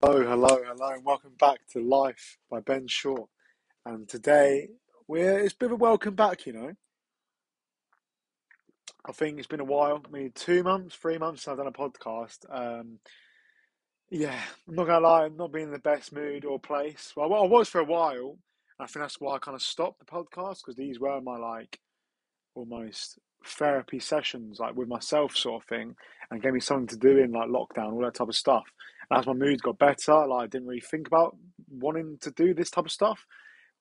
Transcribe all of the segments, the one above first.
Hello, hello, hello, and welcome back to Life by Ben Short. And today we're it's a bit of a welcome back, you know. I think it's been a while, maybe two months, three months since I've done a podcast. Um, yeah, I'm not gonna lie, I'm not being in the best mood or place. Well, I was for a while. I think that's why I kind of stopped the podcast because these were my like almost therapy sessions, like with myself, sort of thing, and gave me something to do in like lockdown, all that type of stuff. As my mood got better, like I didn't really think about wanting to do this type of stuff.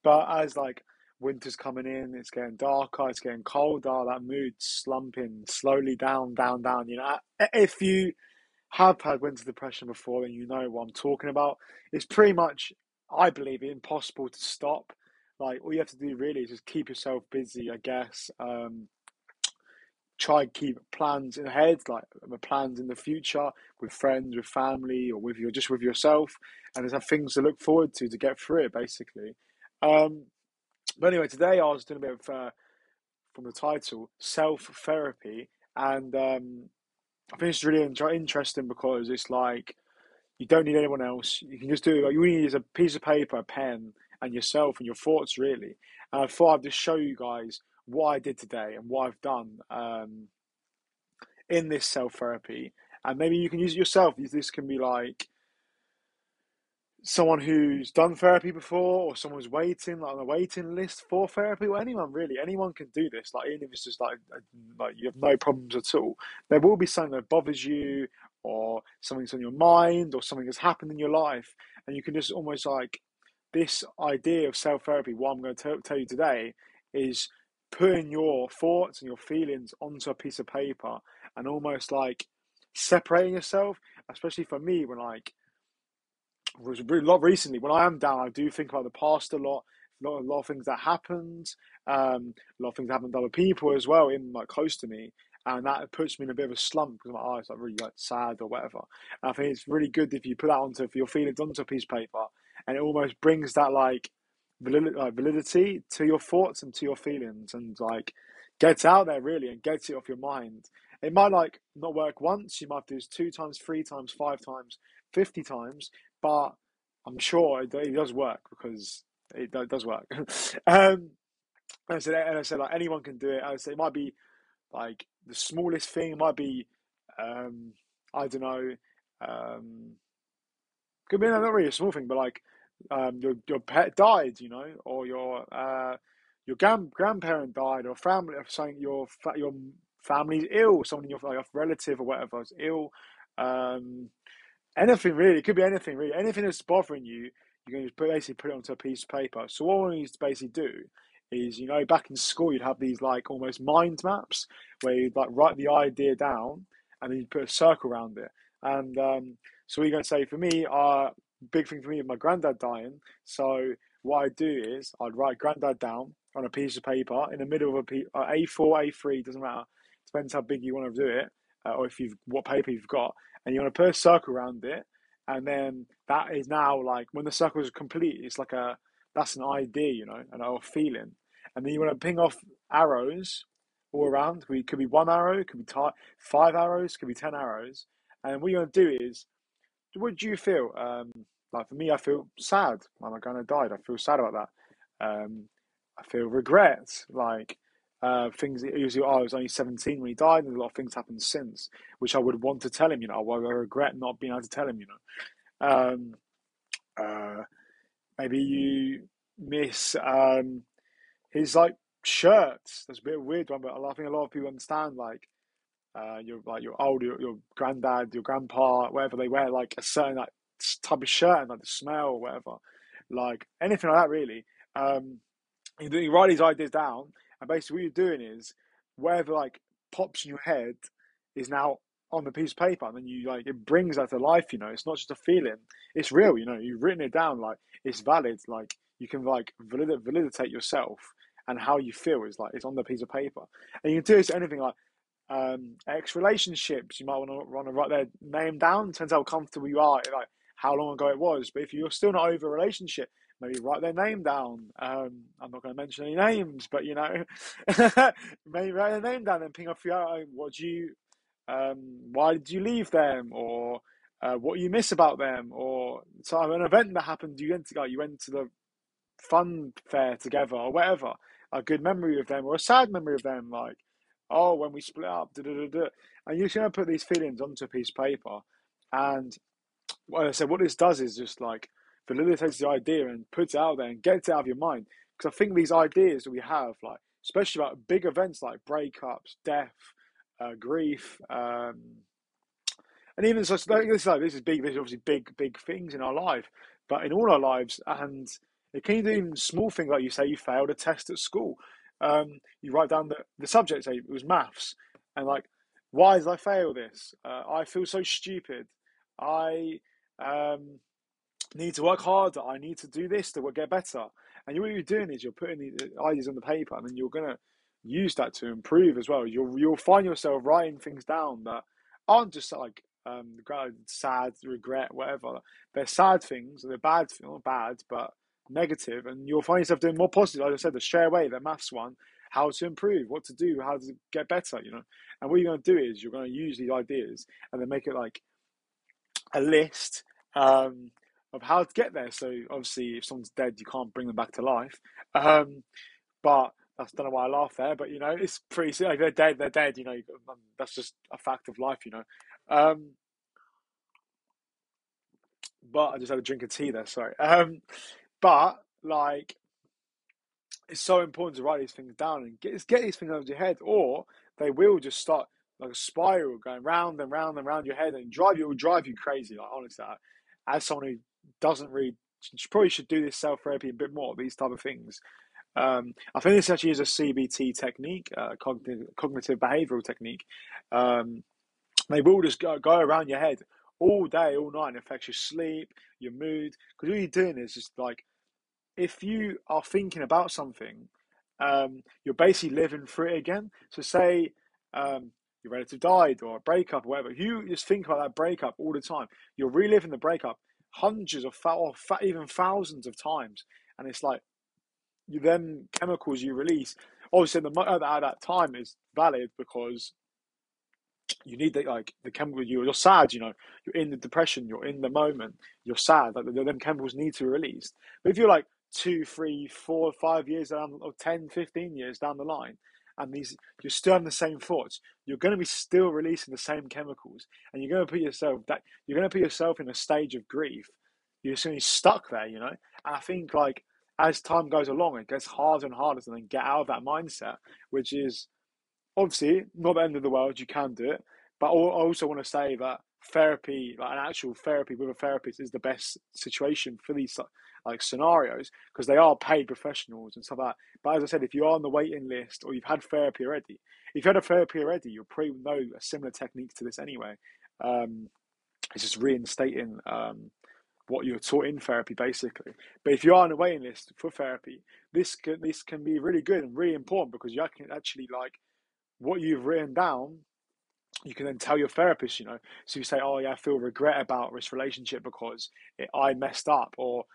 But as like winter's coming in, it's getting darker, it's getting colder, that mood slumping slowly down, down, down. You know, if you have had winter depression before, then you know what I'm talking about. It's pretty much, I believe, impossible to stop. Like all you have to do really is just keep yourself busy, I guess. Um, try and keep plans in head, like the plans in the future with friends, with family, or with your just with yourself, and just have things to look forward to to get through it, basically. Um, but anyway, today I was doing a bit of uh, from the title self therapy, and um, I think it's really interesting because it's like you don't need anyone else. You can just do it. You need a piece of paper, a pen, and yourself and your thoughts really. And I thought I'd just show you guys what I did today and what I've done um, in this self therapy. And maybe you can use it yourself. This can be like someone who's done therapy before or someone's waiting like on a waiting list for therapy or anyone really anyone can do this like even if it's just like like you have no problems at all there will be something that bothers you or something's on your mind or something has happened in your life and you can just almost like this idea of self-therapy what i'm going to tell you today is putting your thoughts and your feelings onto a piece of paper and almost like separating yourself especially for me when like a lot recently when I am down, I do think about the past a lot. A lot, a lot of things that happened, um, a lot of things that happened to other people as well, in like close to me, and that puts me in a bit of a slump because my eyes like really like sad or whatever. And I think it's really good if you put that onto if your feelings onto a piece of paper, and it almost brings that like validity, to your thoughts and to your feelings, and like gets out there really and gets it off your mind. It might like not work once. You might do this two times, three times, five times, fifty times, but I'm sure it, it does work because it, it does work. um, and I said, and I said, like anyone can do it. I said it might be like the smallest thing. It might be, um, I don't know, um, could be not really a small thing, but like um, your your pet died, you know, or your uh, your grand grandparent died, or family, or something your your family's ill, someone in your like relative or whatever is ill. Um, anything really. It could be anything really. Anything that's bothering you, you can just put, basically put it onto a piece of paper. So what we need to basically do is, you know, back in school you'd have these like almost mind maps where you'd like write the idea down and then you put a circle around it. And um, so we're going to say for me, uh, big thing for me is my granddad dying. So what I do is I'd write granddad down on a piece of paper in the middle of a P, uh, A4, A3, doesn't matter. Depends how big you want to do it, uh, or if you've what paper you've got and you want to put a circle around it, and then that is now like when the circle is complete, it's like a that's an idea, you know, and a feeling, and then you want to ping off arrows all around. It could be one arrow, it could be t- five arrows, it could be ten arrows, and what you're gonna do is, what do you feel? Um, like for me, I feel sad. My granddad died. I feel sad about that. Um, I feel regret. Like uh, things usually oh, I was only 17 when he died, and a lot of things happened since, which I would want to tell him, you know, I regret not being able to tell him, you know. Um, uh, maybe you miss um, his like shirts. That's a bit weird one, but I think a lot of people understand like uh, your like your old your, your granddad, your grandpa, whatever they wear like a certain like type of shirt and like the smell or whatever, like anything like that really. Um, you, you write these ideas down and basically, what you're doing is whatever like pops in your head is now on the piece of paper, and then you like it brings that to life. You know, it's not just a feeling; it's real. You know, you've written it down, like it's valid. Like you can like valid- validate yourself and how you feel is like it's on the piece of paper, and you can do this anything like um, ex relationships. You might want to want to write their name down. Depends how comfortable you are, like how long ago it was. But if you're still not over a relationship, maybe write their name down. Um, I'm not going to mention any names, but you know, maybe write their name down and ping off your. What do you, um, why did you leave them? Or uh, what you miss about them, or so an event that happened. You went to like you went to the fun fair together or whatever. A good memory of them or a sad memory of them, like oh when we split up, da, da, da, da. and you're just gonna put these feelings onto a piece of paper, and like I said, what this does is just like facilitates the idea and puts it out there and gets it out of your mind. Because I think these ideas that we have, like especially about big events like breakups, death, uh, grief, um, and even so, this is like this is big. This is obviously big, big things in our life, but in all our lives, and it can even small things like you say you failed a test at school. Um, you write down the the subject. Say it was maths, and like, why did I fail this? Uh, I feel so stupid. I um, need to work harder. I need to do this to get better. And what you're doing is you're putting the ideas on the paper, and then you're gonna use that to improve as well. You'll you'll find yourself writing things down that aren't just like um, sad, regret, whatever. They're sad things, they're bad, not bad, but negative, and you'll find yourself doing more positive. Like I said, the straight away, the maths one, how to improve, what to do, how to get better, you know. And what you're going to do is you're going to use these ideas and then make it like a list um, of how to get there. So obviously, if someone's dead, you can't bring them back to life. Um, but that's don't know why I laugh there, but you know, it's pretty. Like they're dead, they're dead. You know, that's just a fact of life. You know. Um, but I just had a drink of tea there. Sorry. Um, but like, it's so important to write these things down and get get these things out of your head, or they will just start like a spiral going round and round and round your head and drive you. Will drive you crazy. Like honestly, as someone who doesn't read, probably should do this self therapy a bit more. These type of things. Um, I think this actually is a CBT technique, uh, cognitive, cognitive behavioral technique. Um, they will just go, go around your head all day, all night, and affects your sleep, your mood. Because all you're doing is just like, if you are thinking about something, um, you're basically living through it again. So, say um, your relative died or a breakup or whatever, you just think about that breakup all the time. You're reliving the breakup hundreds of or even thousands of times, and it's like you then chemicals you release. Obviously, the at that time is valid because you need the, like the chemical you you're sad you know you're in the depression you're in the moment you're sad like the, them chemicals need to be released but if you're like two three four five years down or 10 15 years down the line and these you're still having the same thoughts you're going to be still releasing the same chemicals and you're going to put yourself that you're going to put yourself in a stage of grief you're be stuck there you know and i think like as time goes along it gets harder and harder to then get out of that mindset which is obviously not the end of the world. You can do it, but I also want to say that therapy, like an actual therapy with a therapist, is the best situation for these like scenarios because they are paid professionals and stuff like that. But as I said, if you are on the waiting list or you've had therapy already, if you've had a therapy already, you'll probably know a similar technique to this anyway. Um, it's just reinstating um, what you're taught in therapy, basically. But if you are on a waiting list for therapy, this can this can be really good and really important because you can actually like what you've written down, you can then tell your therapist, you know. So you say, oh, yeah, I feel regret about this relationship because it, I messed up, or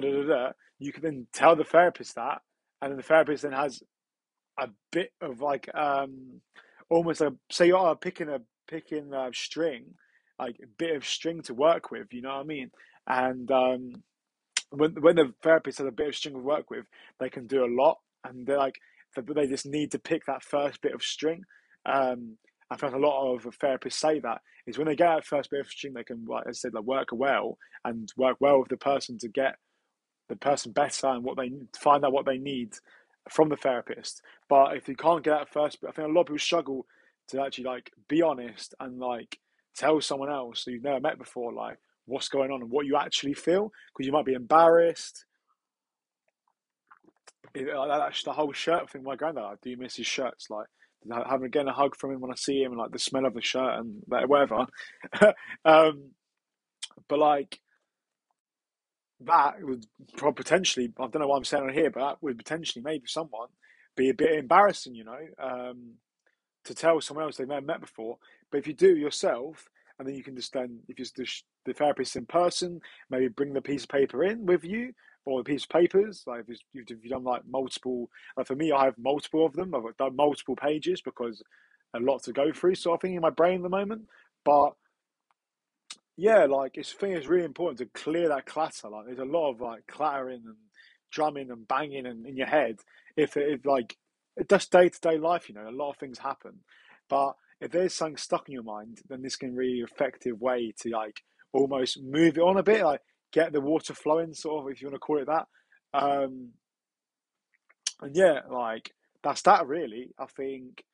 da da da da. You can then tell the therapist that, and then the therapist then has a bit of like, um, almost like, say you're picking a picking a string, like a bit of string to work with, you know what I mean? And um, when when the therapist has a bit of string to work with, they can do a lot, and they're like they just need to pick that first bit of string. Um, I think a lot of therapists say that is when they get that first bit of string, they can, like I said, like work well and work well with the person to get the person better and what they find out what they need from the therapist. But if you can't get that first I think a lot of people struggle to actually like be honest and like tell someone else who you've never met before, like what's going on and what you actually feel, because you might be embarrassed it, that's the whole shirt thing. My granddad, like, do you miss his shirts? Like having again a hug from him when I see him, and like the smell of the shirt and whatever. um, but like that would potentially, I don't know what I'm saying on here, but that would potentially maybe someone be a bit embarrassing, you know, um, to tell someone else they've never met before. But if you do yourself, and then you can just then, if the, the therapist in person, maybe bring the piece of paper in with you or a piece of papers. Like if you've, if you've done like multiple, like for me, I have multiple of them. I've done multiple pages because a lot to go through sort of thing in my brain at the moment. But yeah, like it's I think it's really important to clear that clutter. Like there's a lot of like clattering and drumming and banging and in your head. If if, like just day to day life, you know, a lot of things happen. But if there's something stuck in your mind, then this can really effective way to like almost move it on a bit, like get the water flowing, sort of, if you want to call it that. Um, and yeah, like that's that really. I think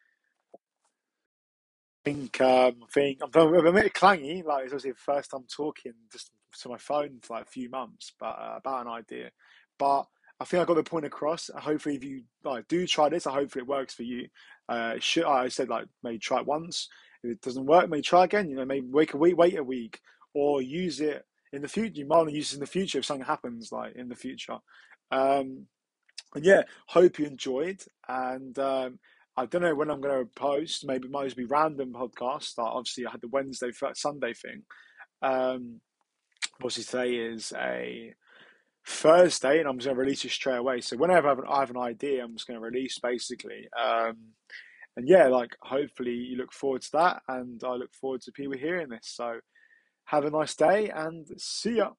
think um, I think I'm, I'm a bit clangy. Like it's obviously the first time talking just to my phone for like a few months, but uh, about an idea. But I think I got the point across. Hopefully, if you like do try this, I hope it works for you. Uh, should I said like maybe try it once. If it doesn't work, maybe try again. You know, maybe wait a week, wait a week, or use it in the future. You might want to use it in the future if something happens, like in the future. Um, and yeah, hope you enjoyed. And um, I don't know when I'm going to post. Maybe it might just be random podcasts. Like obviously, I had the Wednesday, Sunday thing. Um, obviously, today is a Thursday, and I'm just going to release it straight away. So whenever I have an, I have an idea, I'm just going to release basically. Um, and yeah, like hopefully you look forward to that, and I look forward to people hearing this. So have a nice day, and see ya.